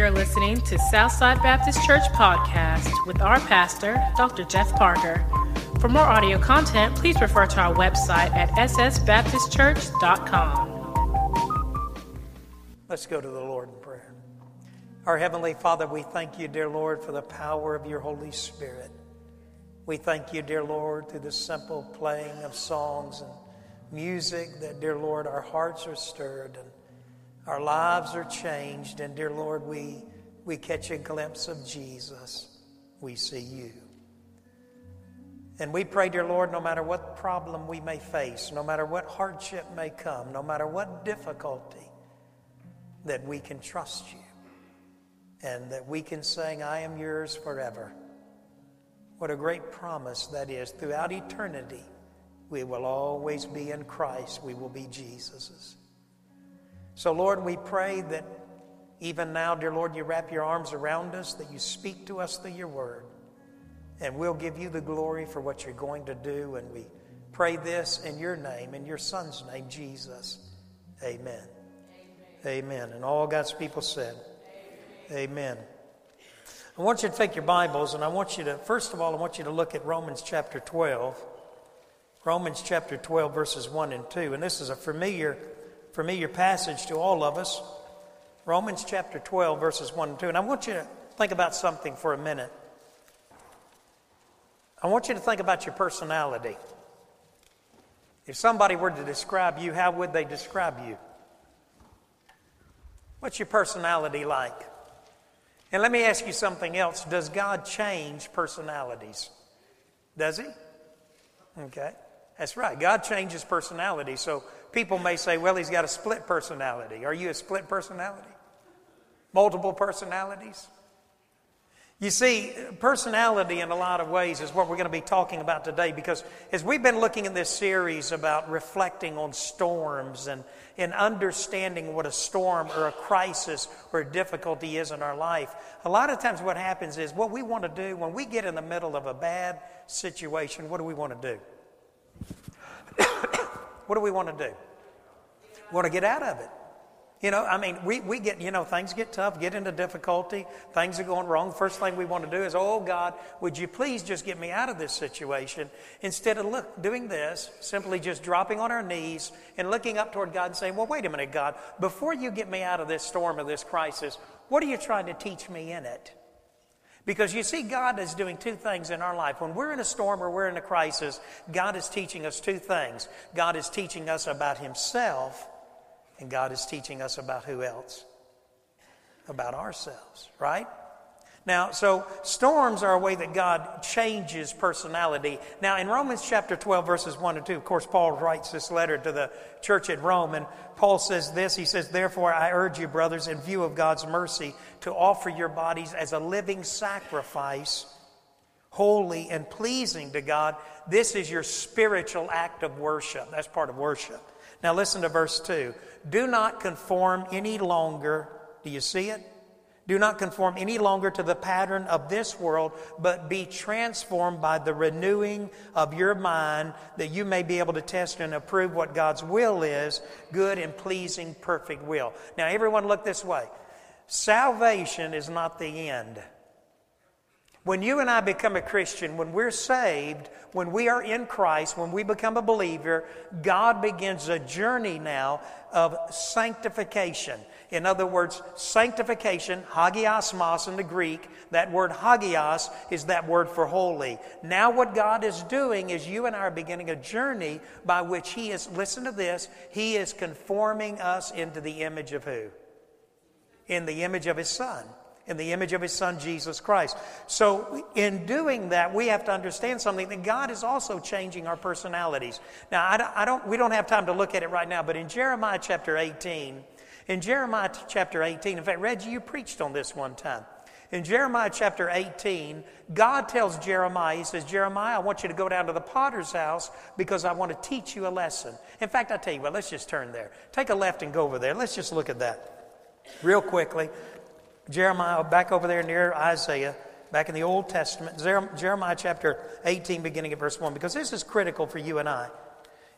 You're listening to Southside Baptist Church podcast with our pastor, Dr. Jeff Parker. For more audio content, please refer to our website at ssbaptistchurch.com. Let's go to the Lord in prayer. Our Heavenly Father, we thank you, dear Lord, for the power of your Holy Spirit. We thank you, dear Lord, through the simple playing of songs and music that, dear Lord, our hearts are stirred and our lives are changed. And, dear Lord, we, we catch a glimpse of Jesus. We see you. And we pray, dear Lord, no matter what problem we may face, no matter what hardship may come, no matter what difficulty, that we can trust you and that we can sing, I am yours forever. What a great promise that is. Throughout eternity, we will always be in Christ. We will be Jesus's. So, Lord, we pray that even now, dear Lord, you wrap your arms around us, that you speak to us through your word. And we'll give you the glory for what you're going to do. And we pray this in your name, in your son's name, Jesus. Amen. Amen. Amen. And all God's people said, Amen. Amen. I want you to take your Bibles and I want you to, first of all, I want you to look at Romans chapter 12. Romans chapter 12, verses 1 and 2. And this is a familiar, familiar passage to all of us. Romans chapter 12, verses 1 and 2. And I want you to think about something for a minute. I want you to think about your personality. If somebody were to describe you, how would they describe you? What's your personality like? And let me ask you something else. Does God change personalities? Does He? Okay. That's right. God changes personality. So people may say, well, He's got a split personality. Are you a split personality? Multiple personalities? You see, personality in a lot of ways is what we're going to be talking about today because as we've been looking in this series about reflecting on storms and, and understanding what a storm or a crisis or a difficulty is in our life, a lot of times what happens is what we want to do when we get in the middle of a bad situation, what do we want to do? What do we want to do? We want to get out of it. You know, I mean, we, we get, you know, things get tough, get into difficulty, things are going wrong. First thing we want to do is, oh, God, would you please just get me out of this situation? Instead of look, doing this, simply just dropping on our knees and looking up toward God and saying, well, wait a minute, God, before you get me out of this storm or this crisis, what are you trying to teach me in it? Because you see, God is doing two things in our life. When we're in a storm or we're in a crisis, God is teaching us two things. God is teaching us about Himself and God is teaching us about who else? About ourselves, right? Now, so storms are a way that God changes personality. Now, in Romans chapter 12, verses 1 and 2, of course, Paul writes this letter to the church at Rome, and Paul says this He says, Therefore, I urge you, brothers, in view of God's mercy, to offer your bodies as a living sacrifice, holy and pleasing to God. This is your spiritual act of worship. That's part of worship. Now, listen to verse 2. Do not conform any longer. Do you see it? Do not conform any longer to the pattern of this world, but be transformed by the renewing of your mind, that you may be able to test and approve what God's will is good and pleasing, perfect will. Now, everyone, look this way salvation is not the end. When you and I become a Christian, when we're saved, when we are in Christ, when we become a believer, God begins a journey now of sanctification. In other words, sanctification, hagiasmos in the Greek, that word hagios is that word for holy. Now, what God is doing is you and I are beginning a journey by which He is, listen to this, He is conforming us into the image of who? In the image of His Son in the image of his son Jesus Christ. So, in doing that, we have to understand something that God is also changing our personalities. Now, I don't, I don't, we don't have time to look at it right now, but in Jeremiah chapter 18, in Jeremiah chapter 18, in fact, Reggie, you preached on this one time. In Jeremiah chapter 18, God tells Jeremiah, He says, Jeremiah, I want you to go down to the potter's house because I want to teach you a lesson. In fact, I tell you what, let's just turn there. Take a left and go over there. Let's just look at that real quickly. Jeremiah, back over there near Isaiah, back in the Old Testament, Jeremiah chapter 18, beginning at verse 1, because this is critical for you and I.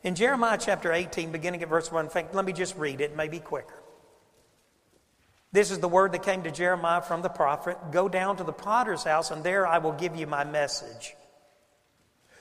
In Jeremiah chapter 18, beginning at verse 1, in fact, let me just read it, it may be quicker. This is the word that came to Jeremiah from the prophet Go down to the potter's house, and there I will give you my message.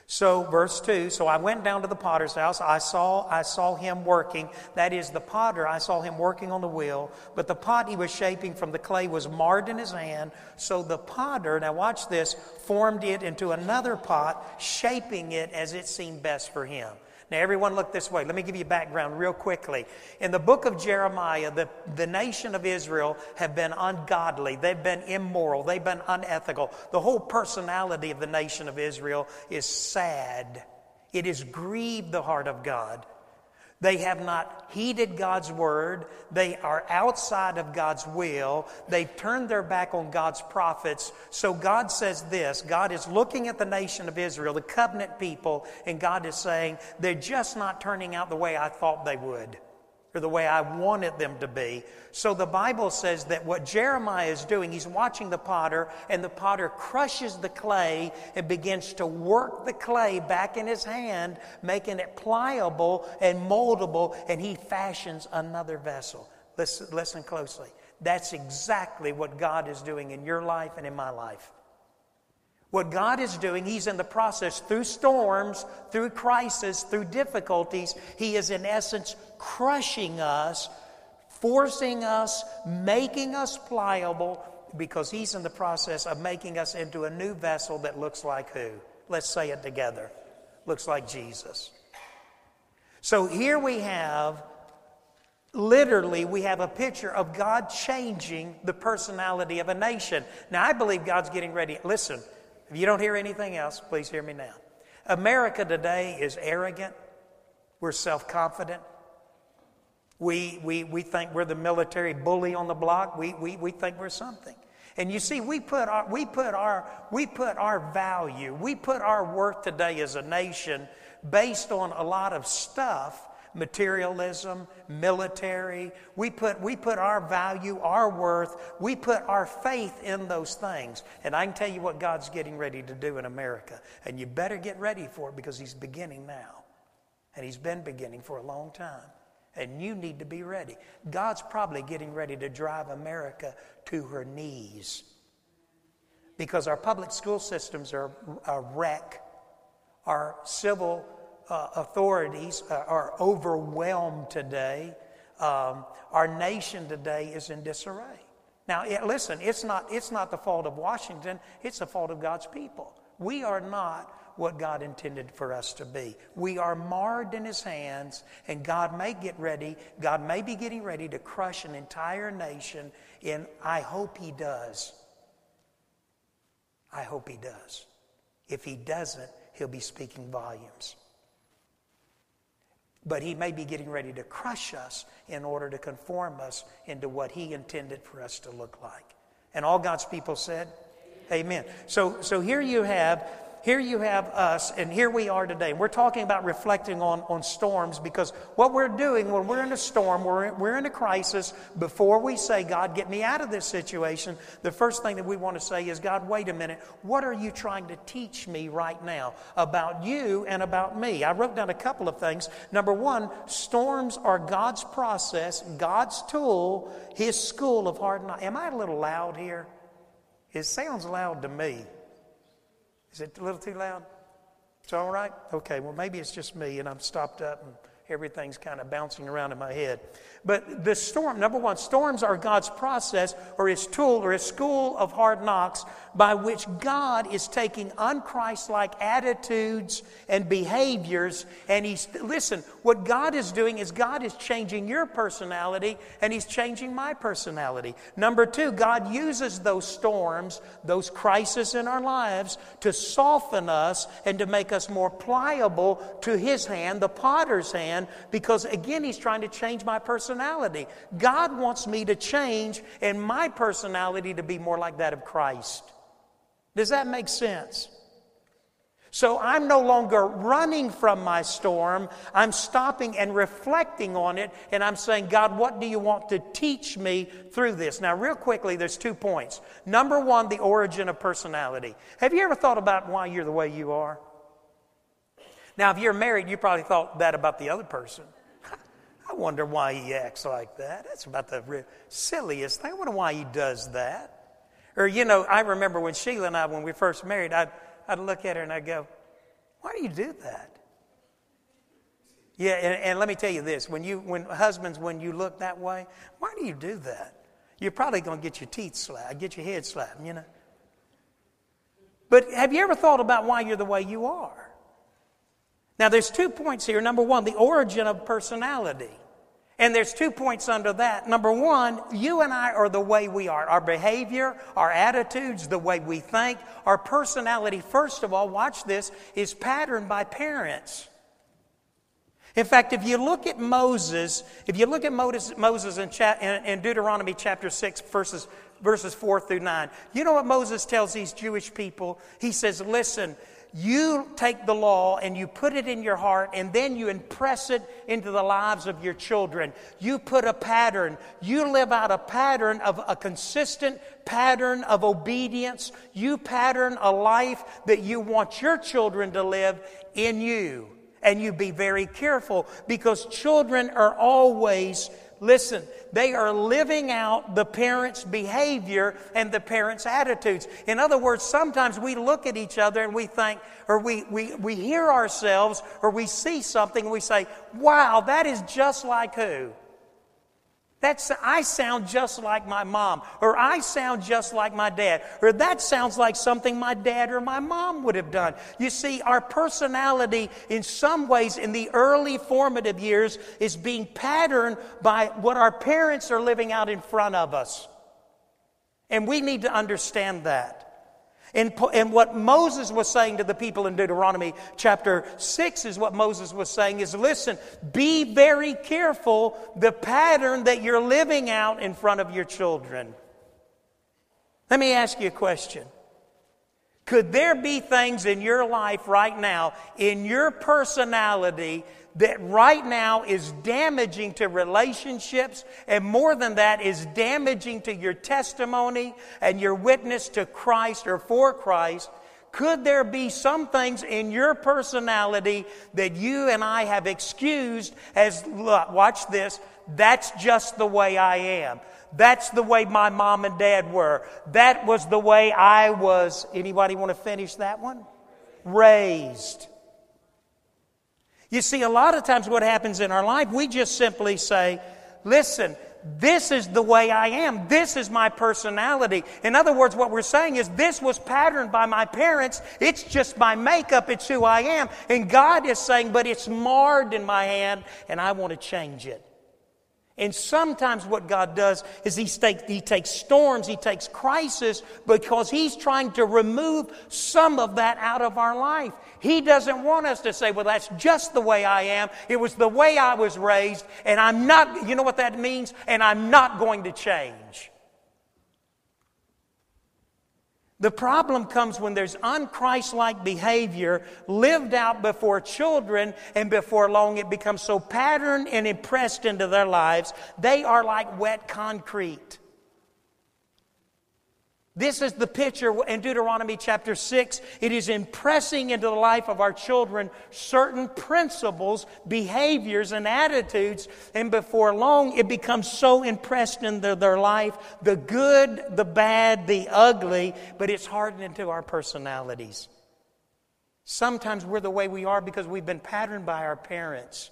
So, verse 2 So I went down to the potter's house. I saw, I saw him working. That is, the potter, I saw him working on the wheel. But the pot he was shaping from the clay was marred in his hand. So the potter, now watch this, formed it into another pot, shaping it as it seemed best for him. Now, everyone, look this way. Let me give you background real quickly. In the book of Jeremiah, the, the nation of Israel have been ungodly. They've been immoral. They've been unethical. The whole personality of the nation of Israel is sad. It has grieved the heart of God. They have not heeded God's word. They are outside of God's will. They've turned their back on God's prophets. So God says this God is looking at the nation of Israel, the covenant people, and God is saying, they're just not turning out the way I thought they would or the way I wanted them to be. So the Bible says that what Jeremiah is doing, he's watching the potter, and the potter crushes the clay and begins to work the clay back in his hand, making it pliable and moldable, and he fashions another vessel. Listen, listen closely. That's exactly what God is doing in your life and in my life. What God is doing, He's in the process through storms, through crisis, through difficulties. He is, in essence, crushing us, forcing us, making us pliable, because He's in the process of making us into a new vessel that looks like who? Let's say it together. Looks like Jesus. So here we have, literally, we have a picture of God changing the personality of a nation. Now, I believe God's getting ready. Listen, if you don't hear anything else, please hear me now. America today is arrogant. We're self confident. We, we, we think we're the military bully on the block. We, we, we think we're something. And you see, we put, our, we, put our, we put our value, we put our worth today as a nation based on a lot of stuff materialism, military. We put, we put our value, our worth, we put our faith in those things. And I can tell you what God's getting ready to do in America. And you better get ready for it because He's beginning now. And He's been beginning for a long time. And you need to be ready. God's probably getting ready to drive America to her knees because our public school systems are a wreck. Our civil uh, authorities uh, are overwhelmed today. Um, our nation today is in disarray. Now, it, listen, it's not, it's not the fault of Washington, it's the fault of God's people. We are not what God intended for us to be. We are marred in His hands, and God may get ready, God may be getting ready to crush an entire nation, and I hope He does. I hope He does. If He doesn't, He'll be speaking volumes. But he may be getting ready to crush us in order to conform us into what he intended for us to look like. And all God's people said, Amen. So, so here you have here you have us, and here we are today. We're talking about reflecting on, on storms because what we're doing when we're in a storm, we're, we're in a crisis, before we say, God, get me out of this situation, the first thing that we want to say is, God, wait a minute. What are you trying to teach me right now about you and about me? I wrote down a couple of things. Number one, storms are God's process, God's tool, His school of hard knocks. Am I a little loud here? It sounds loud to me. Is it a little too loud? It's all right? Okay, well, maybe it's just me and I'm stopped up and everything's kind of bouncing around in my head. But the storm, number one, storms are God's process or his tool or his school of hard knocks by which God is taking unchristlike attitudes and behaviors and he's, listen, what God is doing is God is changing your personality and he's changing my personality. Number two, God uses those storms, those crises in our lives to soften us and to make us more pliable to his hand, the potter's hand, because again, he's trying to change my personality. God wants me to change and my personality to be more like that of Christ. Does that make sense? So I'm no longer running from my storm. I'm stopping and reflecting on it, and I'm saying, God, what do you want to teach me through this? Now, real quickly, there's two points. Number one, the origin of personality. Have you ever thought about why you're the way you are? Now, if you're married, you probably thought that about the other person. I wonder why he acts like that. That's about the silliest thing. I wonder why he does that. Or, you know, I remember when Sheila and I, when we first married, I'd, I'd look at her and I'd go, Why do you do that? Yeah, and, and, let me tell you this: when you, when husbands, when you look that way, why do you do that? You're probably going to get your teeth slapped, get your head slapped, you know. But have you ever thought about why you're the way you are? Now, there's two points here. Number one, the origin of personality. And there's two points under that. Number one, you and I are the way we are. Our behavior, our attitudes, the way we think, our personality, first of all, watch this, is patterned by parents. In fact, if you look at Moses, if you look at Moses in, Deuteronomy chapter 6, verses, verses 4 through 9, you know what Moses tells these Jewish people? He says, Listen, you take the law and you put it in your heart and then you impress it into the lives of your children. You put a pattern. You live out a pattern of a consistent pattern of obedience. You pattern a life that you want your children to live in you. And you be very careful because children are always, listen, they are living out the parents' behavior and the parents' attitudes. In other words, sometimes we look at each other and we think, or we, we, we hear ourselves, or we see something and we say, wow, that is just like who? That's, I sound just like my mom, or I sound just like my dad, or that sounds like something my dad or my mom would have done. You see, our personality, in some ways, in the early formative years, is being patterned by what our parents are living out in front of us. And we need to understand that. And, and what Moses was saying to the people in Deuteronomy chapter 6 is what Moses was saying is listen, be very careful the pattern that you're living out in front of your children. Let me ask you a question. Could there be things in your life right now, in your personality, that right now is damaging to relationships, and more than that, is damaging to your testimony and your witness to Christ or for Christ, could there be some things in your personality that you and I have excused as, look, watch this, that's just the way I am. That's the way my mom and dad were. That was the way I was. Anybody want to finish that one? Raised. You see, a lot of times what happens in our life, we just simply say, listen, this is the way I am. This is my personality. In other words, what we're saying is this was patterned by my parents. It's just my makeup. It's who I am. And God is saying, but it's marred in my hand and I want to change it. And sometimes what God does is he, take, he takes storms, He takes crisis because He's trying to remove some of that out of our life. He doesn't want us to say, well, that's just the way I am. It was the way I was raised, and I'm not, you know what that means? And I'm not going to change. The problem comes when there's unchristlike behavior lived out before children, and before long it becomes so patterned and impressed into their lives, they are like wet concrete. This is the picture in Deuteronomy chapter 6. It is impressing into the life of our children certain principles, behaviors, and attitudes, and before long it becomes so impressed into their life the good, the bad, the ugly, but it's hardened into our personalities. Sometimes we're the way we are because we've been patterned by our parents,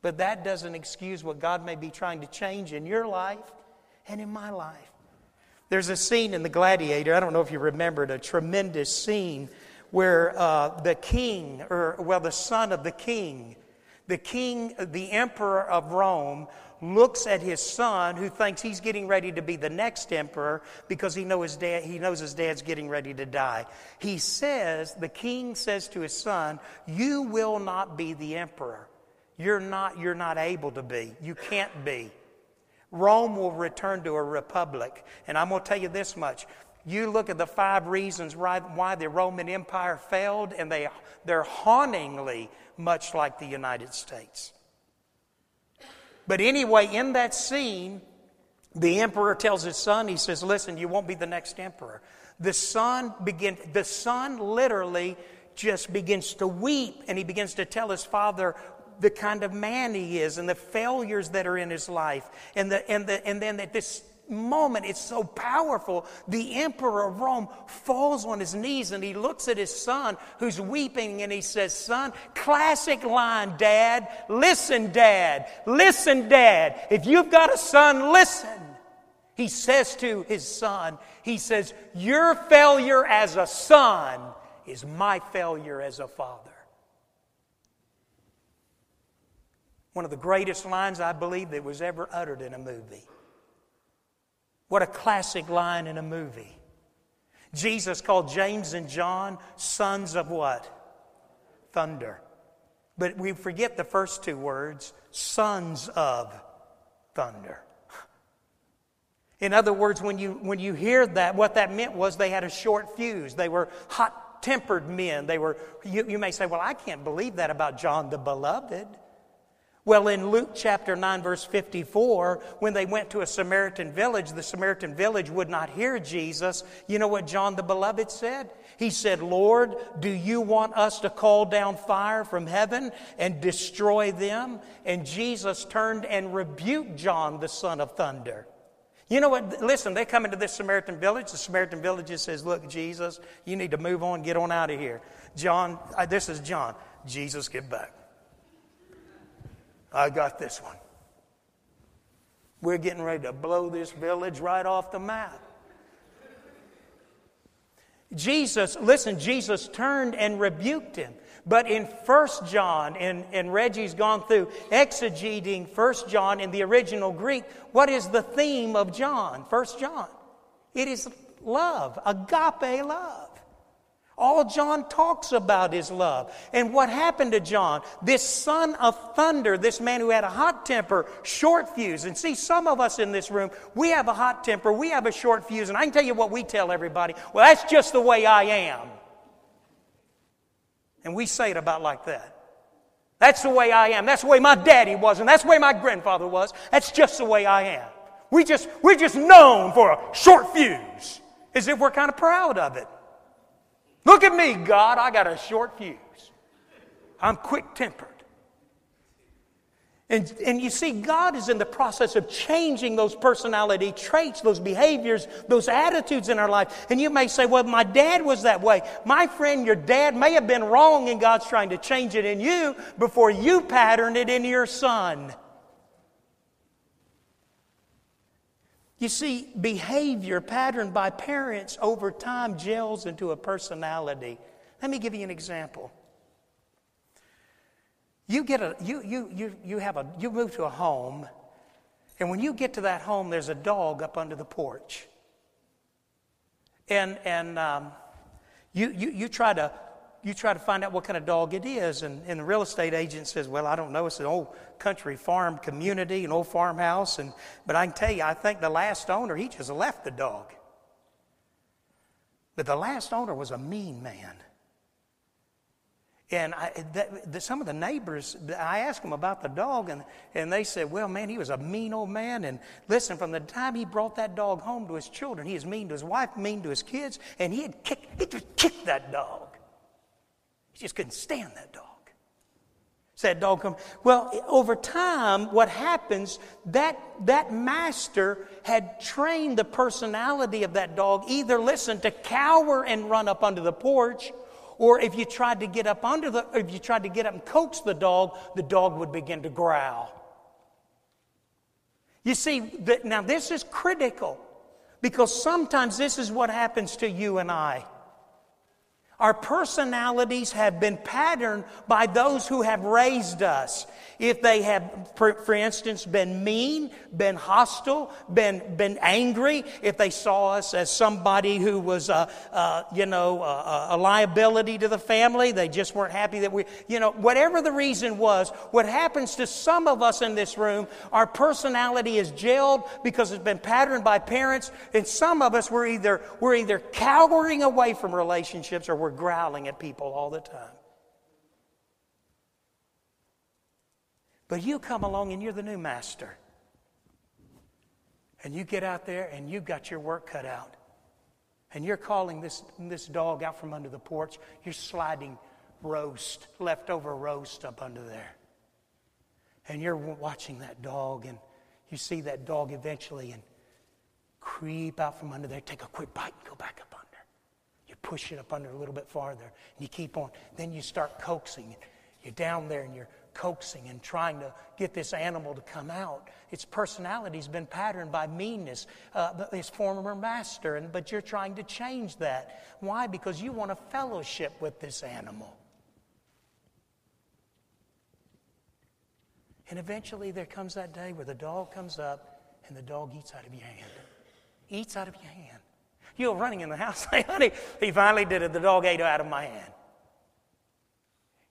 but that doesn't excuse what God may be trying to change in your life and in my life. There's a scene in The Gladiator, I don't know if you remember it, a tremendous scene where uh, the king, or well, the son of the king, the king, the emperor of Rome, looks at his son who thinks he's getting ready to be the next emperor because he, know his dad, he knows his dad's getting ready to die. He says, the king says to his son, You will not be the emperor. You're not, you're not able to be. You can't be. Rome will return to a republic. And I'm going to tell you this much. You look at the five reasons why the Roman Empire failed, and they, they're hauntingly much like the United States. But anyway, in that scene, the emperor tells his son, he says, Listen, you won't be the next emperor. The son begin, the son literally just begins to weep and he begins to tell his father the kind of man he is and the failures that are in his life. And, the, and, the, and then at this moment, it's so powerful. The emperor of Rome falls on his knees and he looks at his son who's weeping and he says, Son, classic line, Dad. Listen, Dad. Listen, Dad. If you've got a son, listen. He says to his son, He says, Your failure as a son is my failure as a father. One of the greatest lines I believe that was ever uttered in a movie. What a classic line in a movie. Jesus called James and John sons of what? Thunder. But we forget the first two words sons of thunder. In other words, when you, when you hear that, what that meant was they had a short fuse. They were hot tempered men. They were, you, you may say, well, I can't believe that about John the Beloved. Well, in Luke chapter 9, verse 54, when they went to a Samaritan village, the Samaritan village would not hear Jesus. You know what John the Beloved said? He said, Lord, do you want us to call down fire from heaven and destroy them? And Jesus turned and rebuked John, the son of thunder. You know what? Listen, they come into this Samaritan village. The Samaritan village says, Look, Jesus, you need to move on, get on out of here. John, uh, this is John. Jesus, get back. I got this one. We're getting ready to blow this village right off the map. Jesus, listen, Jesus turned and rebuked him. But in First John, and, and Reggie's gone through exegeting First John in the original Greek, what is the theme of John, First John? It is love, agape love. All John talks about is love. And what happened to John? This son of thunder, this man who had a hot temper, short fuse. And see, some of us in this room, we have a hot temper, we have a short fuse, and I can tell you what we tell everybody well, that's just the way I am. And we say it about like that. That's the way I am. That's the way my daddy was, and that's the way my grandfather was. That's just the way I am. We just, we're just known for a short fuse, as if we're kind of proud of it. Look at me, God, I got a short fuse. I'm quick tempered. And, and you see, God is in the process of changing those personality traits, those behaviors, those attitudes in our life. And you may say, well, my dad was that way. My friend, your dad may have been wrong, and God's trying to change it in you before you pattern it in your son. You see, behavior patterned by parents over time gels into a personality. Let me give you an example. You get a you you you you have a you move to a home, and when you get to that home, there's a dog up under the porch. And and um, you you you try to you try to find out what kind of dog it is, and, and the real estate agent says, "Well, I don't know. It's an old country farm community, an old farmhouse." And but I can tell you, I think the last owner he just left the dog. But the last owner was a mean man. And I, that, the, some of the neighbors, I asked them about the dog, and, and they said, Well, man, he was a mean old man. And listen, from the time he brought that dog home to his children, he was mean to his wife, mean to his kids, and he had kicked, he just kicked that dog. He just couldn't stand that dog. That dog come. Well, over time, what happens, that, that master had trained the personality of that dog either, listen, to cower and run up under the porch, or if you tried to get up under the, if you tried to get up and coax the dog, the dog would begin to growl. You see, that, now this is critical because sometimes this is what happens to you and I. Our personalities have been patterned by those who have raised us. If they have, for, instance, been mean, been hostile, been, been angry, if they saw us as somebody who was, uh, uh, you know, uh, a liability to the family, they just weren't happy that we, you know, whatever the reason was, what happens to some of us in this room, our personality is jailed because it's been patterned by parents, and some of us, we're either, we're either cowering away from relationships or we're growling at people all the time. But you come along and you're the new master. And you get out there and you've got your work cut out. And you're calling this, this dog out from under the porch. You're sliding roast, leftover roast up under there. And you're watching that dog, and you see that dog eventually and creep out from under there, take a quick bite, and go back up push it up under a little bit farther, and you keep on. Then you start coaxing. You're down there, and you're coaxing and trying to get this animal to come out. Its personality's been patterned by meanness, uh, his former master, and, but you're trying to change that. Why? Because you want a fellowship with this animal. And eventually there comes that day where the dog comes up and the dog eats out of your hand. Eats out of your hand. You're running in the house, say, honey, he finally did it. The dog ate out of my hand.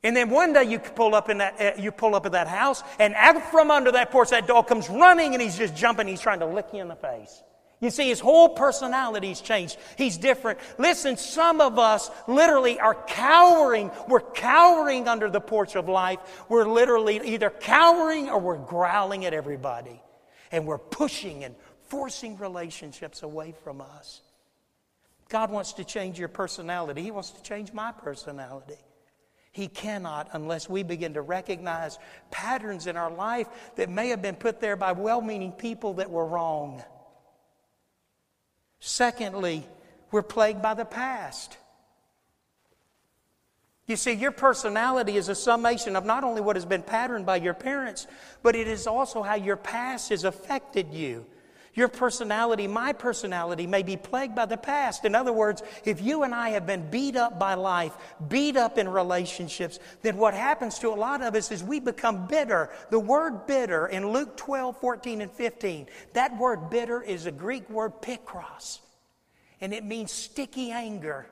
And then one day you pull up in that uh, you pull up at that house, and out from under that porch, that dog comes running, and he's just jumping. He's trying to lick you in the face. You see, his whole personality's changed. He's different. Listen, some of us literally are cowering. We're cowering under the porch of life. We're literally either cowering or we're growling at everybody. And we're pushing and forcing relationships away from us. God wants to change your personality. He wants to change my personality. He cannot unless we begin to recognize patterns in our life that may have been put there by well meaning people that were wrong. Secondly, we're plagued by the past. You see, your personality is a summation of not only what has been patterned by your parents, but it is also how your past has affected you. Your personality, my personality, may be plagued by the past. In other words, if you and I have been beat up by life, beat up in relationships, then what happens to a lot of us is we become bitter. The word bitter in Luke 12, 14, and 15, that word bitter is a Greek word pikros, and it means sticky anger.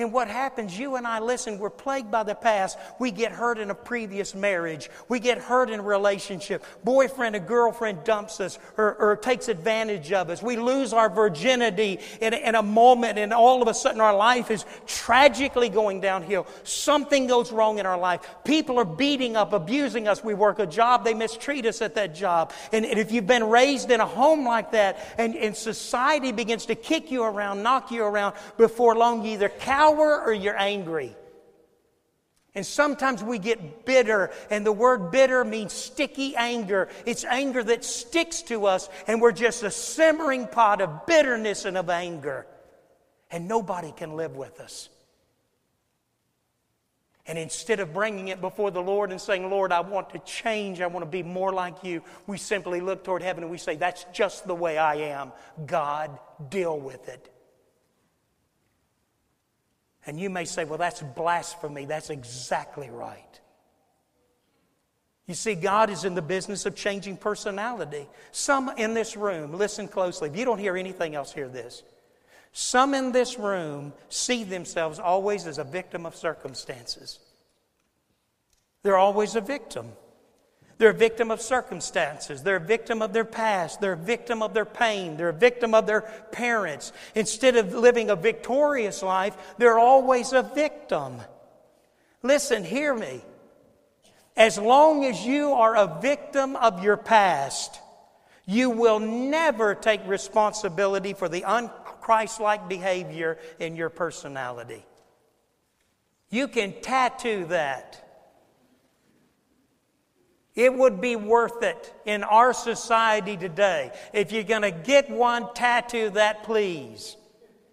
And what happens, you and I, listen, we're plagued by the past. We get hurt in a previous marriage. We get hurt in a relationship. Boyfriend or girlfriend dumps us or, or takes advantage of us. We lose our virginity in, in a moment, and all of a sudden our life is tragically going downhill. Something goes wrong in our life. People are beating up, abusing us. We work a job, they mistreat us at that job. And, and if you've been raised in a home like that, and, and society begins to kick you around, knock you around, before long you either cower sour or you're angry. And sometimes we get bitter, and the word bitter means sticky anger. It's anger that sticks to us, and we're just a simmering pot of bitterness and of anger. And nobody can live with us. And instead of bringing it before the Lord and saying, Lord, I want to change, I want to be more like you, we simply look toward heaven and we say, That's just the way I am. God, deal with it. And you may say, well, that's blasphemy. That's exactly right. You see, God is in the business of changing personality. Some in this room, listen closely. If you don't hear anything else, hear this. Some in this room see themselves always as a victim of circumstances. They're always a victim. They're a victim of circumstances. They're a victim of their past. They're a victim of their pain. They're a victim of their parents. Instead of living a victorious life, they're always a victim. Listen, hear me. As long as you are a victim of your past, you will never take responsibility for the unchristlike behavior in your personality. You can tattoo that. It would be worth it in our society today. If you're going to get one, tattoo that, please.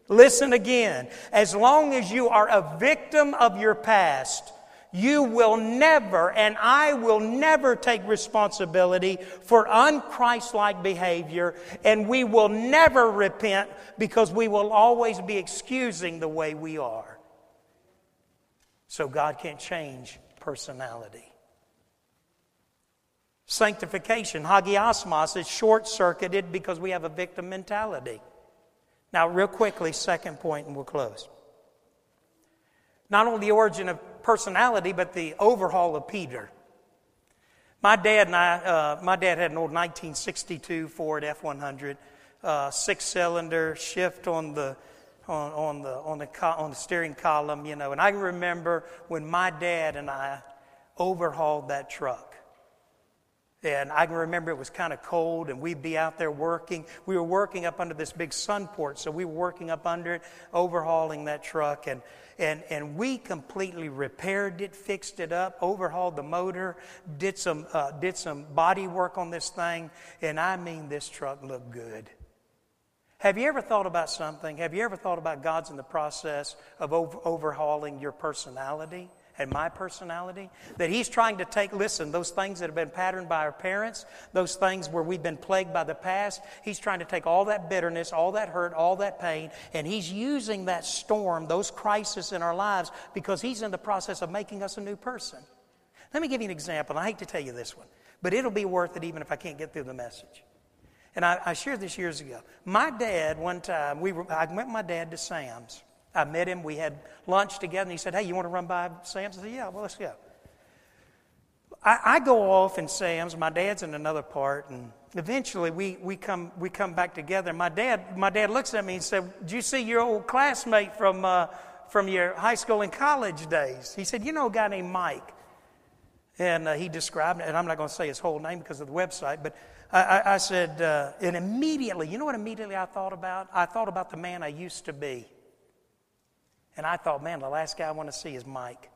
Listen again. As long as you are a victim of your past, you will never, and I will never take responsibility for unchristlike behavior, and we will never repent because we will always be excusing the way we are. So God can't change personality. Sanctification, hagiasmos, is short circuited because we have a victim mentality. Now, real quickly, second point, and we'll close. Not only the origin of personality, but the overhaul of Peter. My dad and I, uh, my dad had an old 1962 Ford F100, uh, six cylinder, shift on the, on, on, the, on, the, on the steering column, you know. And I remember when my dad and I overhauled that truck. And I can remember it was kind of cold, and we'd be out there working. We were working up under this big sun port, so we were working up under it, overhauling that truck. And, and, and we completely repaired it, fixed it up, overhauled the motor, did some, uh, did some body work on this thing. And I mean, this truck looked good. Have you ever thought about something? Have you ever thought about God's in the process of over- overhauling your personality? And my personality. That He's trying to take, listen, those things that have been patterned by our parents, those things where we've been plagued by the past, He's trying to take all that bitterness, all that hurt, all that pain, and He's using that storm, those crises in our lives, because He's in the process of making us a new person. Let me give you an example. I hate to tell you this one, but it'll be worth it even if I can't get through the message. And I, I shared this years ago. My dad, one time, we were, I went with my dad to Sam's. I met him. We had lunch together, and he said, Hey, you want to run by Sam's? I said, Yeah, well, let's go. I, I go off in Sam's. My dad's in another part, and eventually we, we, come, we come back together. My dad, my dad looks at me and said, Did you see your old classmate from, uh, from your high school and college days? He said, You know a guy named Mike. And uh, he described it, and I'm not going to say his whole name because of the website, but I, I, I said, uh, and immediately, you know what immediately I thought about? I thought about the man I used to be. And I thought, man, the last guy I want to see is Mike.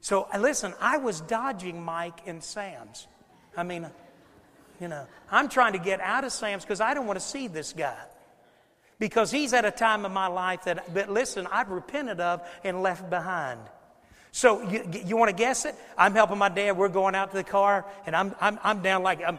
So uh, listen, I was dodging Mike in Sam's. I mean, you know, I'm trying to get out of Sam's because I don't want to see this guy. Because he's at a time in my life that, that listen, I've repented of and left behind. So you, you want to guess it? I'm helping my dad. We're going out to the car, and I'm, I'm, I'm down like I'm,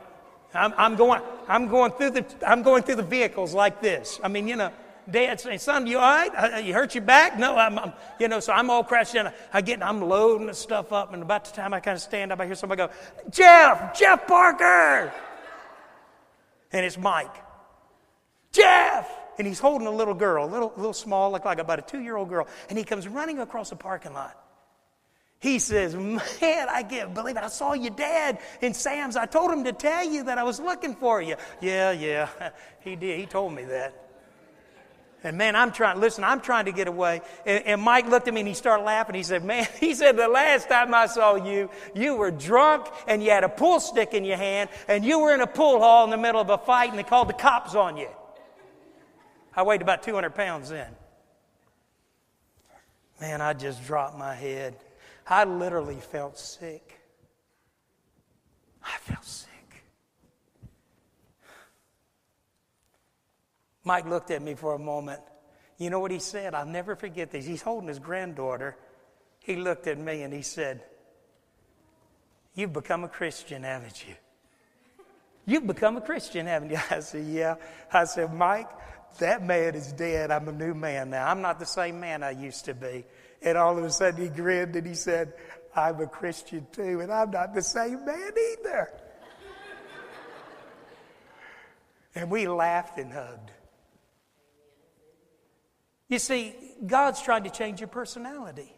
I'm, I'm, going, I'm, going through the, I'm going through the vehicles like this. I mean, you know, dad saying, son, you all right? You hurt your back? No, I'm, I'm you know, so I'm all crashed in. I get, I'm loading the stuff up, and about the time I kind of stand up, I hear somebody go, Jeff, Jeff Parker. And it's Mike. Jeff! And he's holding a little girl, a little, little small, like, like about a two year old girl. And he comes running across the parking lot. He says, Man, I can't believe it. I saw your dad in Sam's. I told him to tell you that I was looking for you. Yeah, yeah, he did. He told me that. And man, I'm trying, listen, I'm trying to get away. And, and, Mike looked at me and he started laughing. He said, Man, he said, the last time I saw you, you were drunk and you had a pool stick in your hand and you were in a pool hall in the middle of a fight and they called the cops on you. I weighed about 200 pounds then. Man, I just dropped my head. I literally felt sick. I felt sick. Mike looked at me for a moment. You know what he said? I'll never forget this. He's holding his granddaughter. He looked at me and he said, You've become a Christian, haven't you? You've become a Christian, haven't you? I said, Yeah. I said, Mike, that man is dead. I'm a new man now. I'm not the same man I used to be. And all of a sudden he grinned and he said, I'm a Christian too, and I'm not the same man either. and we laughed and hugged. You see, God's trying to change your personality.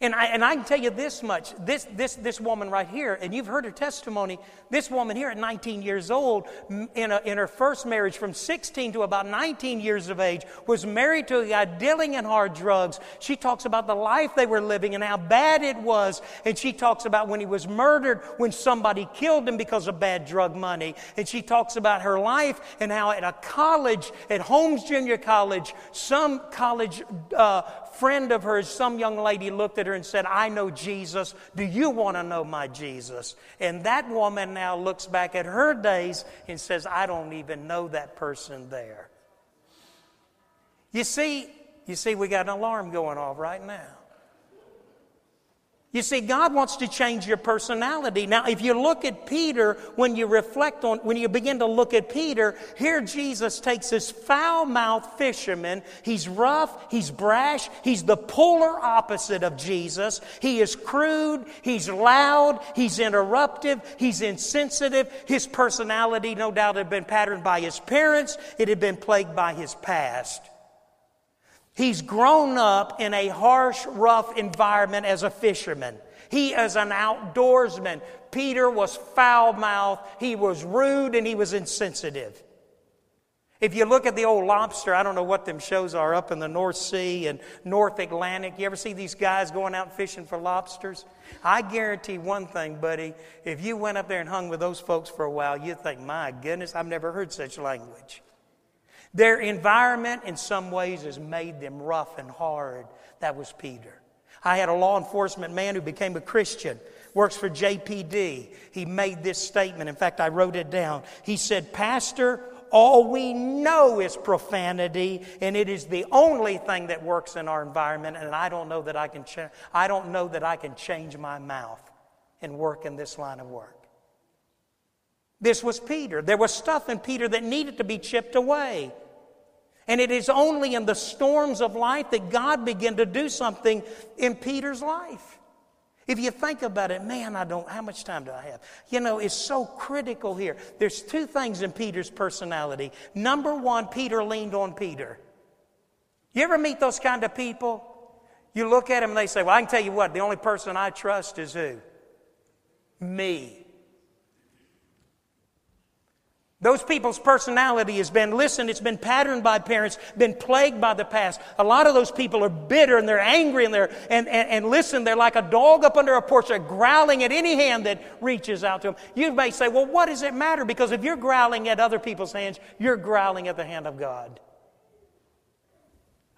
And I, and I can tell you this much this, this, this woman right here, and you've heard her testimony. This woman here at 19 years old, in, a, in her first marriage from 16 to about 19 years of age, was married to a guy dealing in hard drugs. She talks about the life they were living and how bad it was. And she talks about when he was murdered, when somebody killed him because of bad drug money. And she talks about her life and how at a college, at Holmes Junior College, some college uh, friend of hers, some young lady looked at her and said, I know Jesus. Do you want to know my Jesus? And that woman now looks back at her days and says, I don't even know that person there. You see, you see, we got an alarm going off right now. You see, God wants to change your personality. Now, if you look at Peter, when you reflect on, when you begin to look at Peter, here Jesus takes this foul mouthed fisherman. He's rough, he's brash, he's the polar opposite of Jesus. He is crude, he's loud, he's interruptive, he's insensitive. His personality, no doubt, had been patterned by his parents, it had been plagued by his past. He's grown up in a harsh, rough environment as a fisherman. He is an outdoorsman. Peter was foul mouthed, he was rude, and he was insensitive. If you look at the old lobster, I don't know what them shows are up in the North Sea and North Atlantic. You ever see these guys going out fishing for lobsters? I guarantee one thing, buddy. If you went up there and hung with those folks for a while, you'd think, my goodness, I've never heard such language. Their environment, in some ways, has made them rough and hard. That was Peter. I had a law enforcement man who became a Christian, works for JPD. He made this statement. In fact, I wrote it down. He said, Pastor, all we know is profanity, and it is the only thing that works in our environment. And I don't know that I can. Cha- I don't know that I can change my mouth and work in this line of work. This was Peter. There was stuff in Peter that needed to be chipped away. And it is only in the storms of life that God began to do something in Peter's life. If you think about it, man, I don't, how much time do I have? You know, it's so critical here. There's two things in Peter's personality. Number one, Peter leaned on Peter. You ever meet those kind of people? You look at them and they say, Well, I can tell you what, the only person I trust is who? Me. Those people's personality has been, listen, it's been patterned by parents, been plagued by the past. A lot of those people are bitter and they're angry and they're, and, and, and listen, they're like a dog up under a porch. They're growling at any hand that reaches out to them. You may say, well, what does it matter? Because if you're growling at other people's hands, you're growling at the hand of God.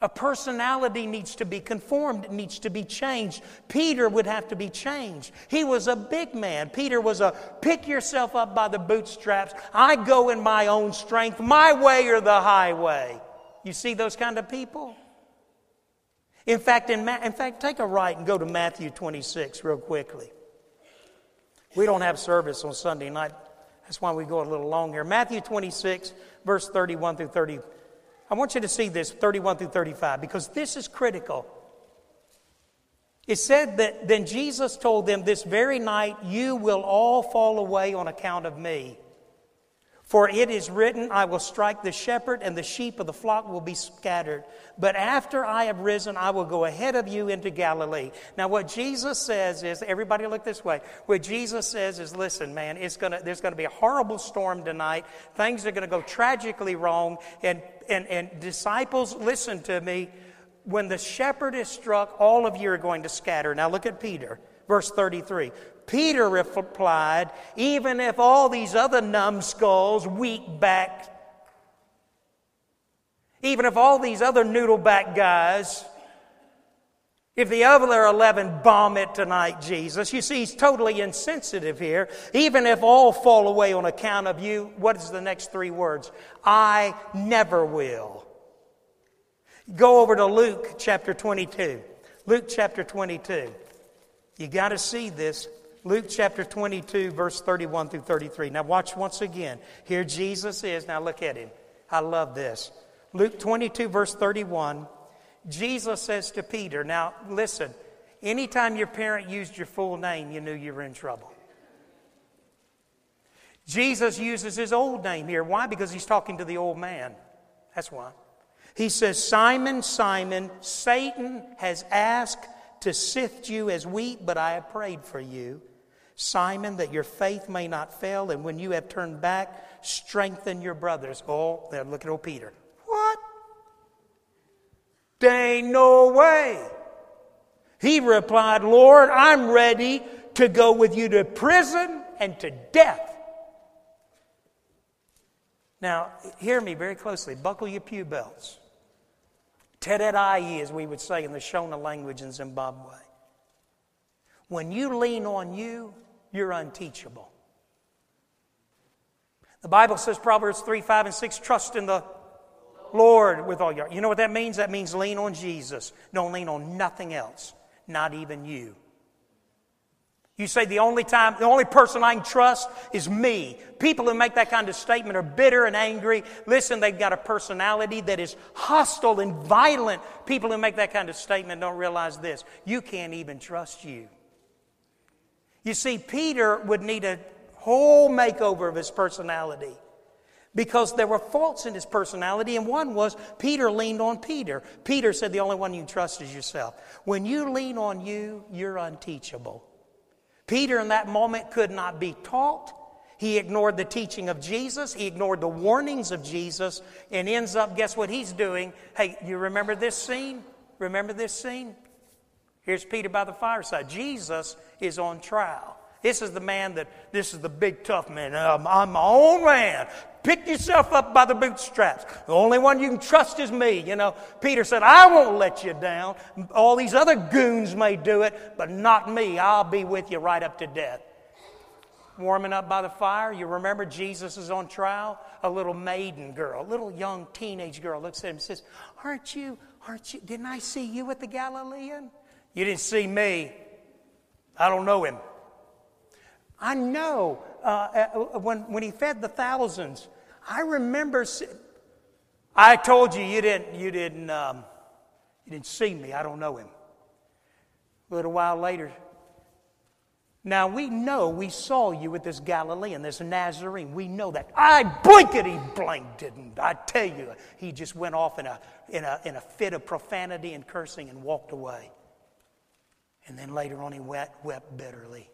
A personality needs to be conformed, it needs to be changed. Peter would have to be changed. He was a big man. Peter was a pick yourself up by the bootstraps. I go in my own strength, my way or the highway. You see those kind of people? In fact, in, Ma- in fact, take a right and go to Matthew 26 real quickly. We don't have service on Sunday night. That's why we go a little long here. Matthew 26, verse 31 through 30. I want you to see this 31 through 35 because this is critical. It said that then Jesus told them, This very night you will all fall away on account of me. For it is written, I will strike the shepherd, and the sheep of the flock will be scattered. But after I have risen, I will go ahead of you into Galilee. Now, what Jesus says is, everybody look this way. What Jesus says is, listen, man, it's gonna, there's going to be a horrible storm tonight. Things are going to go tragically wrong. And, and, and disciples, listen to me. When the shepherd is struck, all of you are going to scatter. Now, look at Peter, verse 33. Peter replied, Even if all these other numbskulls, weak back, even if all these other noodle back guys, if the other 11 bomb it tonight, Jesus, you see, he's totally insensitive here. Even if all fall away on account of you, what is the next three words? I never will. Go over to Luke chapter 22. Luke chapter 22. You got to see this. Luke chapter 22, verse 31 through 33. Now, watch once again. Here Jesus is. Now, look at him. I love this. Luke 22, verse 31. Jesus says to Peter, Now, listen, anytime your parent used your full name, you knew you were in trouble. Jesus uses his old name here. Why? Because he's talking to the old man. That's why. He says, Simon, Simon, Satan has asked to sift you as wheat, but I have prayed for you. Simon, that your faith may not fail, and when you have turned back, strengthen your brothers. Oh, look at old Peter. What? There ain't no way. He replied, Lord, I'm ready to go with you to prison and to death. Now, hear me very closely. Buckle your pew belts. Tererai, as we would say in the Shona language in Zimbabwe. When you lean on you, you're unteachable. The Bible says, Proverbs 3, 5, and 6, trust in the Lord with all your. You know what that means? That means lean on Jesus. Don't lean on nothing else, not even you. You say the only time, the only person I can trust is me. People who make that kind of statement are bitter and angry. Listen, they've got a personality that is hostile and violent. People who make that kind of statement don't realize this. You can't even trust you. You see, Peter would need a whole makeover of his personality because there were faults in his personality, and one was Peter leaned on Peter. Peter said, The only one you trust is yourself. When you lean on you, you're unteachable. Peter, in that moment, could not be taught. He ignored the teaching of Jesus. He ignored the warnings of Jesus and ends up, guess what he's doing? Hey, you remember this scene? Remember this scene? Here's Peter by the fireside. Jesus is on trial. This is the man that, this is the big tough man. I'm, I'm my own man. Pick yourself up by the bootstraps. The only one you can trust is me. You know, Peter said, I won't let you down. All these other goons may do it, but not me. I'll be with you right up to death. Warming up by the fire, you remember Jesus is on trial? A little maiden girl, a little young teenage girl looks at him and says, Aren't you, aren't you, didn't I see you with the Galilean? You didn't see me. I don't know him. I know uh, uh, when, when he fed the thousands, I remember. I told you you didn't, you, didn't, um, you didn't see me. I don't know him. A little while later, now we know we saw you with this Galilean, this Nazarene. We know that. I blankety blank didn't. I tell you, he just went off in a, in, a, in a fit of profanity and cursing and walked away. And then later on, he wept, wept bitterly.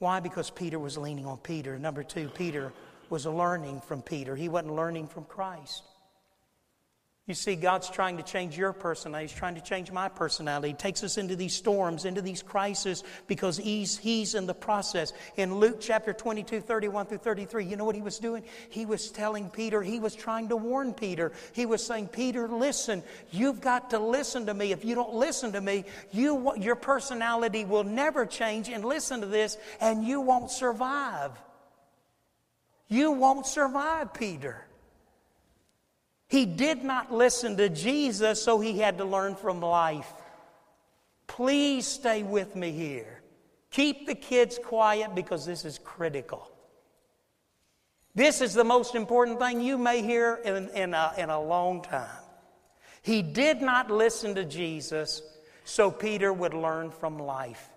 Why? Because Peter was leaning on Peter. Number two, Peter was learning from Peter. He wasn't learning from Christ. You see, God's trying to change your personality. He's trying to change my personality. He takes us into these storms, into these crises, because he's, he's in the process. In Luke chapter 22, 31 through 33, you know what he was doing? He was telling Peter, he was trying to warn Peter. He was saying, Peter, listen, you've got to listen to me. If you don't listen to me, you, your personality will never change. And listen to this, and you won't survive. You won't survive, Peter. He did not listen to Jesus, so he had to learn from life. Please stay with me here. Keep the kids quiet because this is critical. This is the most important thing you may hear in, in, a, in a long time. He did not listen to Jesus, so Peter would learn from life.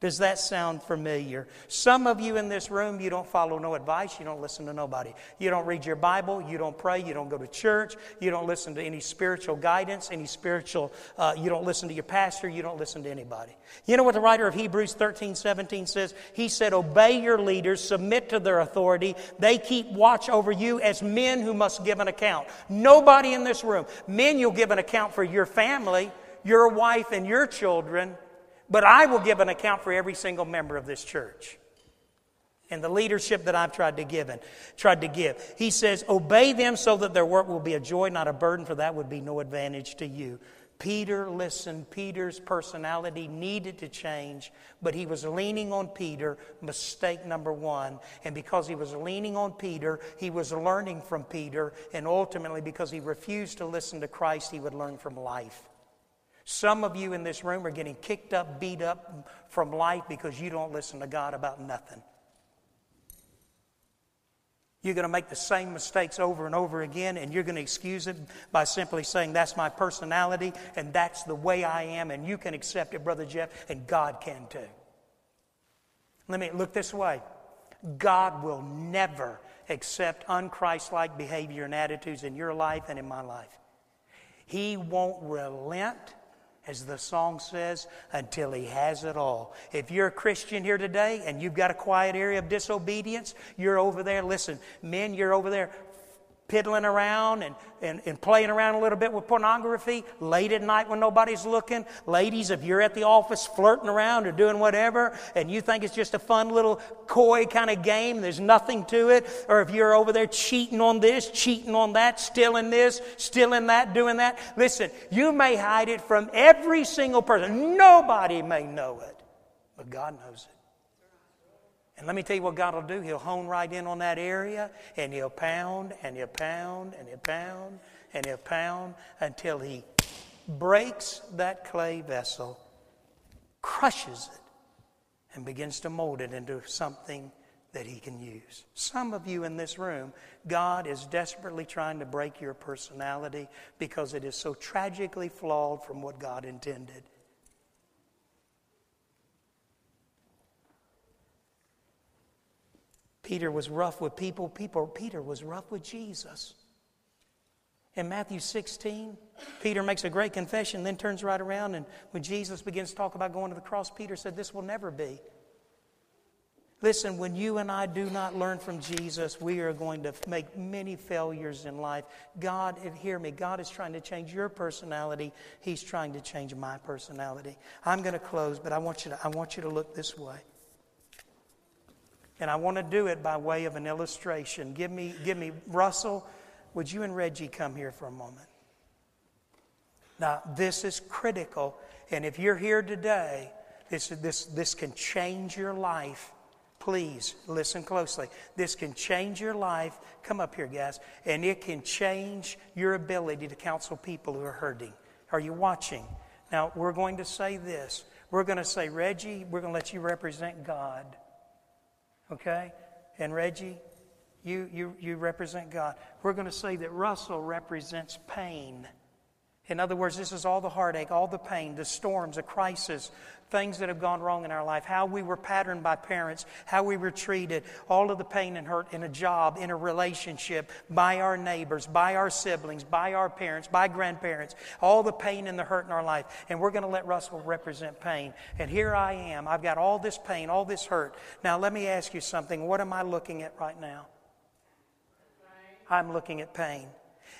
Does that sound familiar? Some of you in this room, you don't follow no advice, you don't listen to nobody. You don't read your Bible, you don't pray, you don't go to church, you don't listen to any spiritual guidance, any spiritual, uh, you don't listen to your pastor, you don't listen to anybody. You know what the writer of Hebrews 13, 17 says? He said, Obey your leaders, submit to their authority. They keep watch over you as men who must give an account. Nobody in this room, men, you'll give an account for your family, your wife, and your children. But I will give an account for every single member of this church and the leadership that I've tried to give and tried to give. He says, Obey them so that their work will be a joy, not a burden, for that would be no advantage to you. Peter listened. Peter's personality needed to change, but he was leaning on Peter, mistake number one. And because he was leaning on Peter, he was learning from Peter. And ultimately, because he refused to listen to Christ, he would learn from life. Some of you in this room are getting kicked up, beat up from life because you don't listen to God about nothing. You're going to make the same mistakes over and over again, and you're going to excuse it by simply saying, That's my personality, and that's the way I am, and you can accept it, Brother Jeff, and God can too. Let me look this way God will never accept unchristlike behavior and attitudes in your life and in my life. He won't relent as the song says, until he has it all. If you're a Christian here today and you've got a quiet area of disobedience, you're over there. Listen, men, you're over there piddling around and, and, and playing around a little bit with pornography late at night when nobody's looking. Ladies, if you're at the office flirting around or doing whatever and you think it's just a fun little coy kind of game, there's nothing to it, or if you're over there cheating on this, cheating on that, stealing this, stealing that, doing that, listen, you may hide it from every single person. Nobody may know it, but God knows it. And let me tell you what God will do. He'll hone right in on that area and he'll pound and he'll pound and he'll pound and he'll pound until he breaks that clay vessel, crushes it, and begins to mold it into something that he can use. Some of you in this room, God is desperately trying to break your personality because it is so tragically flawed from what God intended. Peter was rough with people. people. Peter was rough with Jesus. In Matthew 16, Peter makes a great confession, then turns right around, and when Jesus begins to talk about going to the cross, Peter said, This will never be. Listen, when you and I do not learn from Jesus, we are going to make many failures in life. God, hear me, God is trying to change your personality. He's trying to change my personality. I'm going to close, but I want you to, I want you to look this way. And I want to do it by way of an illustration. Give me, give me, Russell, would you and Reggie come here for a moment? Now, this is critical. And if you're here today, this, this, this can change your life Please listen closely. This can change your life. Come up here, guys. And it can change your ability to counsel people who are hurting. Are you watching? Now, we're going to say this. We're going to say, Reggie, we're going to let you represent God. Okay? And Reggie, you, you, you represent God. We're going to say that Russell represents pain. In other words, this is all the heartache, all the pain, the storms, the crisis, things that have gone wrong in our life, how we were patterned by parents, how we were treated, all of the pain and hurt in a job, in a relationship, by our neighbors, by our siblings, by our parents, by grandparents, all the pain and the hurt in our life. And we're going to let Russell represent pain. And here I am. I've got all this pain, all this hurt. Now, let me ask you something. What am I looking at right now? I'm looking at pain.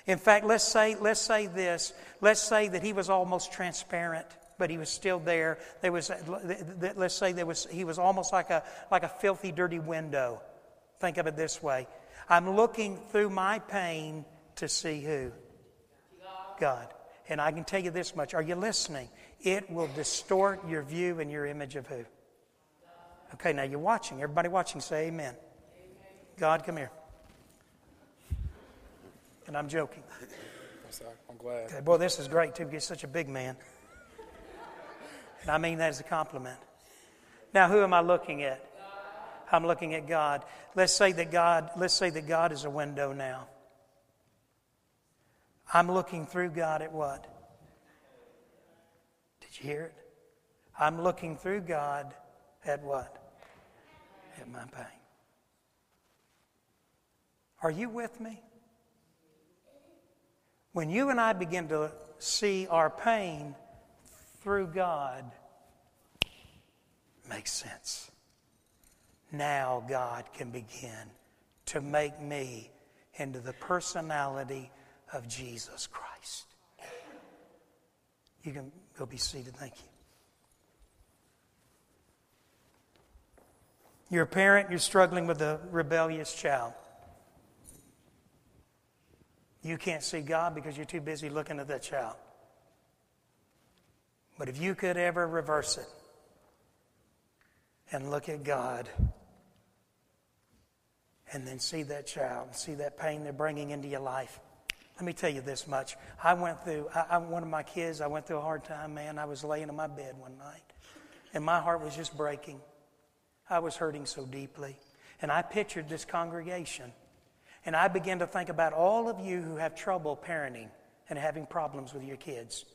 In fact, let's say, let's say this. Let's say that he was almost transparent, but he was still there. There was, let's say there was, he was almost like a, like a filthy, dirty window. Think of it this way. I'm looking through my pain to see who? God. And I can tell you this much. Are you listening? It will distort your view and your image of who? Okay, now you're watching. Everybody watching, say amen. amen. God, come here. And I'm joking. I'm glad. Okay, boy, this is great too. He's such a big man. And I mean that as a compliment. Now, who am I looking at? I'm looking at God. Let's say that God, let's say that God is a window now. I'm looking through God at what? Did you hear it? I'm looking through God at what? At my pain. Are you with me? When you and I begin to see our pain through God, makes sense. Now God can begin to make me into the personality of Jesus Christ. You can go be seated. Thank you. You're a parent, you're struggling with a rebellious child. You can't see God because you're too busy looking at that child. But if you could ever reverse it and look at God and then see that child, and see that pain they're bringing into your life. Let me tell you this much. I went through, I, I, one of my kids, I went through a hard time, man. I was laying in my bed one night, and my heart was just breaking. I was hurting so deeply. And I pictured this congregation and I began to think about all of you who have trouble parenting and having problems with your kids.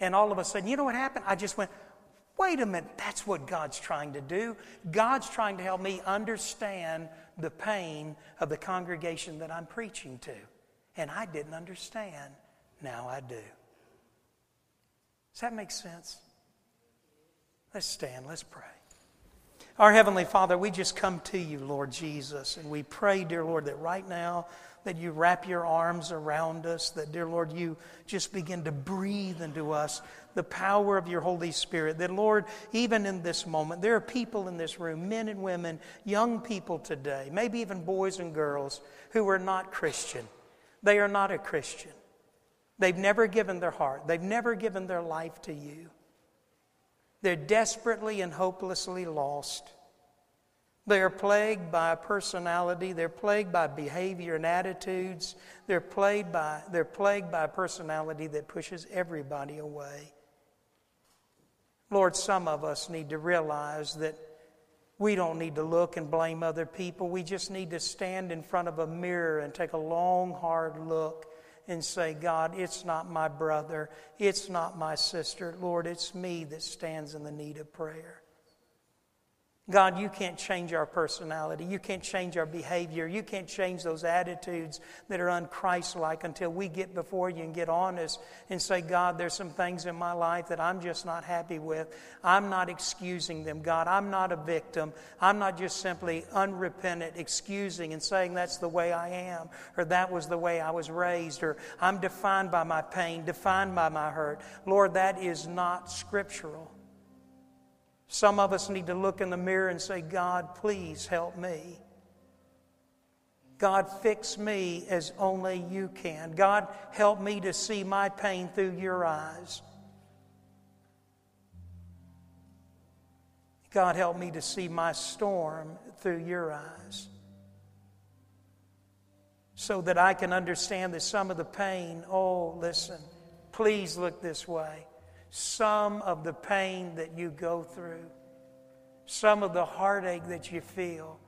And all of a sudden, you know what happened? I just went, wait a minute, that's what God's trying to do. God's trying to help me understand the pain of the congregation that I'm preaching to. And I didn't understand. Now I do. Does that make sense? Let's stand, let's pray. Our Heavenly Father, we just come to you, Lord Jesus, and we pray, dear Lord, that right now that you wrap your arms around us, that, dear Lord, you just begin to breathe into us the power of your Holy Spirit. That, Lord, even in this moment, there are people in this room, men and women, young people today, maybe even boys and girls, who are not Christian. They are not a Christian. They've never given their heart, they've never given their life to you. They're desperately and hopelessly lost. They are plagued by a personality. They're plagued by behavior and attitudes. They're plagued by, they're plagued by a personality that pushes everybody away. Lord, some of us need to realize that we don't need to look and blame other people. We just need to stand in front of a mirror and take a long, hard look and say, God, it's not my brother, it's not my sister. Lord, it's me that stands in the need of prayer. God, you can't change our personality. You can't change our behavior. You can't change those attitudes that are unchristlike until we get before you and get honest and say, God, there's some things in my life that I'm just not happy with. I'm not excusing them, God. I'm not a victim. I'm not just simply unrepentant, excusing and saying that's the way I am, or that was the way I was raised, or I'm defined by my pain, defined by my hurt. Lord, that is not scriptural. Some of us need to look in the mirror and say, God, please help me. God, fix me as only you can. God, help me to see my pain through your eyes. God, help me to see my storm through your eyes. So that I can understand that some of the pain, oh, listen, please look this way some of the pain that you go through, some of the heartache that you feel,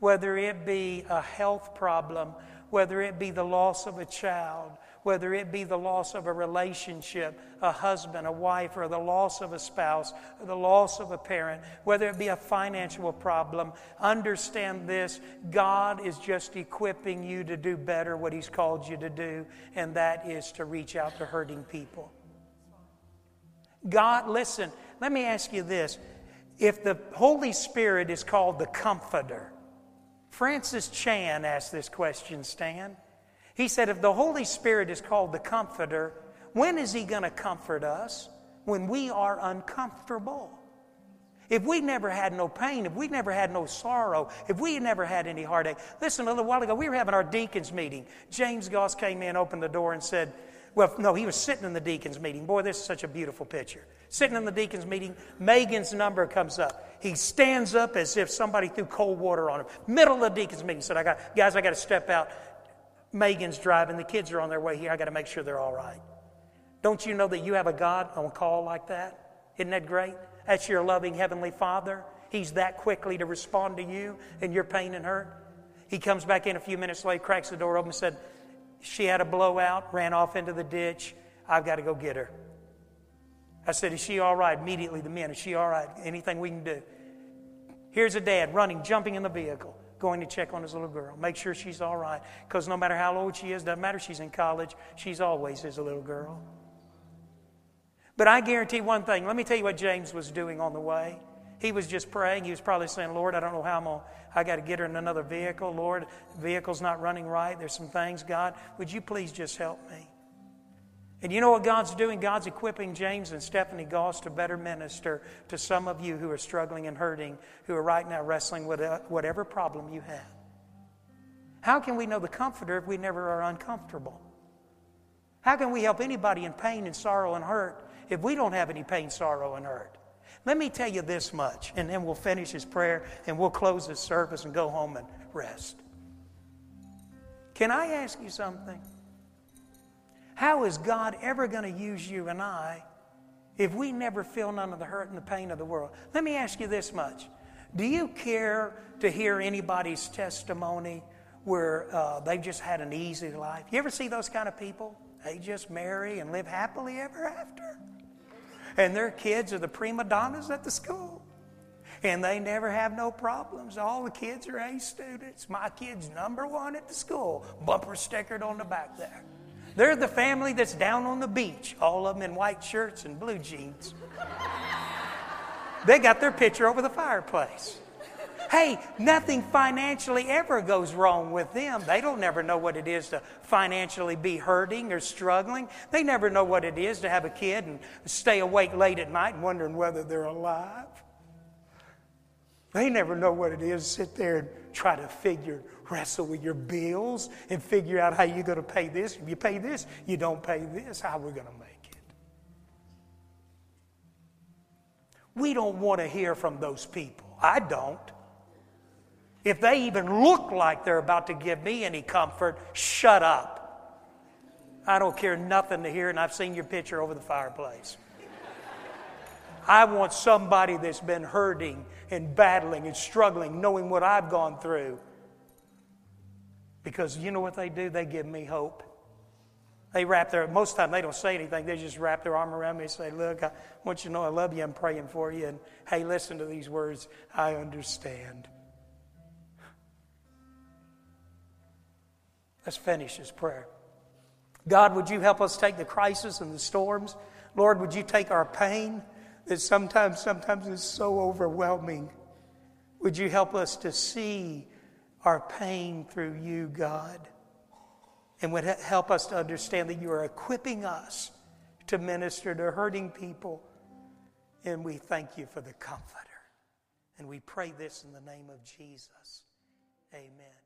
whether it be a health problem, whether it be the loss of a child, whether it be the loss of a relationship, a husband, a wife, or the loss of a spouse, or the loss of a parent, whether it be a financial problem, understand this God is just equipping you to do better what He's called you to do, and that is to reach out to hurting people. God, listen, let me ask you this. If the Holy Spirit is called the Comforter, Francis Chan asked this question, Stan. He said, if the Holy Spirit is called the Comforter, when is He going to comfort us? When we are uncomfortable. If we never had no pain, if we never had no sorrow, if we never had any heartache. Listen, a little while ago, we were having our deacons meeting. James Goss came in, opened the door, and said, well, no, he was sitting in the deacons meeting. Boy, this is such a beautiful picture. Sitting in the deacons meeting, Megan's number comes up. He stands up as if somebody threw cold water on him. Middle of the deacons meeting, said, "I got guys, I got to step out. Megan's driving. The kids are on their way here. I got to make sure they're all right." Don't you know that you have a God on call like that? Isn't that great? That's your loving heavenly Father. He's that quickly to respond to you and your pain and hurt. He comes back in a few minutes later, cracks the door open, and said, she had a blowout, ran off into the ditch. I've got to go get her. I said, Is she all right? Immediately, the men, Is she all right? Anything we can do? Here's a dad running, jumping in the vehicle, going to check on his little girl, make sure she's all right. Because no matter how old she is, doesn't matter she's in college, she's always his little girl. But I guarantee one thing. Let me tell you what James was doing on the way. He was just praying. He was probably saying, Lord, I don't know how I'm going to, I got to get her in another vehicle. Lord, vehicle's not running right. There's some things. God, would you please just help me? And you know what God's doing? God's equipping James and Stephanie Goss to better minister to some of you who are struggling and hurting, who are right now wrestling with uh, whatever problem you have. How can we know the comforter if we never are uncomfortable? How can we help anybody in pain and sorrow and hurt if we don't have any pain, sorrow, and hurt? Let me tell you this much, and then we'll finish his prayer and we'll close this service and go home and rest. Can I ask you something? How is God ever going to use you and I if we never feel none of the hurt and the pain of the world? Let me ask you this much. Do you care to hear anybody's testimony where uh, they've just had an easy life? You ever see those kind of people? They just marry and live happily ever after and their kids are the prima donnas at the school. And they never have no problems. All the kids are A students. My kid's number one at the school, bumper stickered on the back there. They're the family that's down on the beach, all of them in white shirts and blue jeans. they got their picture over the fireplace. Hey, nothing financially ever goes wrong with them. They don't never know what it is to financially be hurting or struggling. They never know what it is to have a kid and stay awake late at night wondering whether they're alive. They never know what it is to sit there and try to figure, wrestle with your bills and figure out how you're going to pay this. If you pay this, you don't pay this. How we're going to make it. We don't want to hear from those people. I don't. If they even look like they're about to give me any comfort, shut up. I don't care nothing to hear, and I've seen your picture over the fireplace. I want somebody that's been hurting and battling and struggling, knowing what I've gone through. Because you know what they do? They give me hope. They wrap their, most of the time they don't say anything. They just wrap their arm around me and say, Look, I want you to know I love you. I'm praying for you. And hey, listen to these words. I understand. Let's finish this prayer. God, would you help us take the crisis and the storms? Lord, would you take our pain that sometimes, sometimes is so overwhelming? Would you help us to see our pain through you, God? And would help us to understand that you are equipping us to minister to hurting people. And we thank you for the comforter. And we pray this in the name of Jesus. Amen.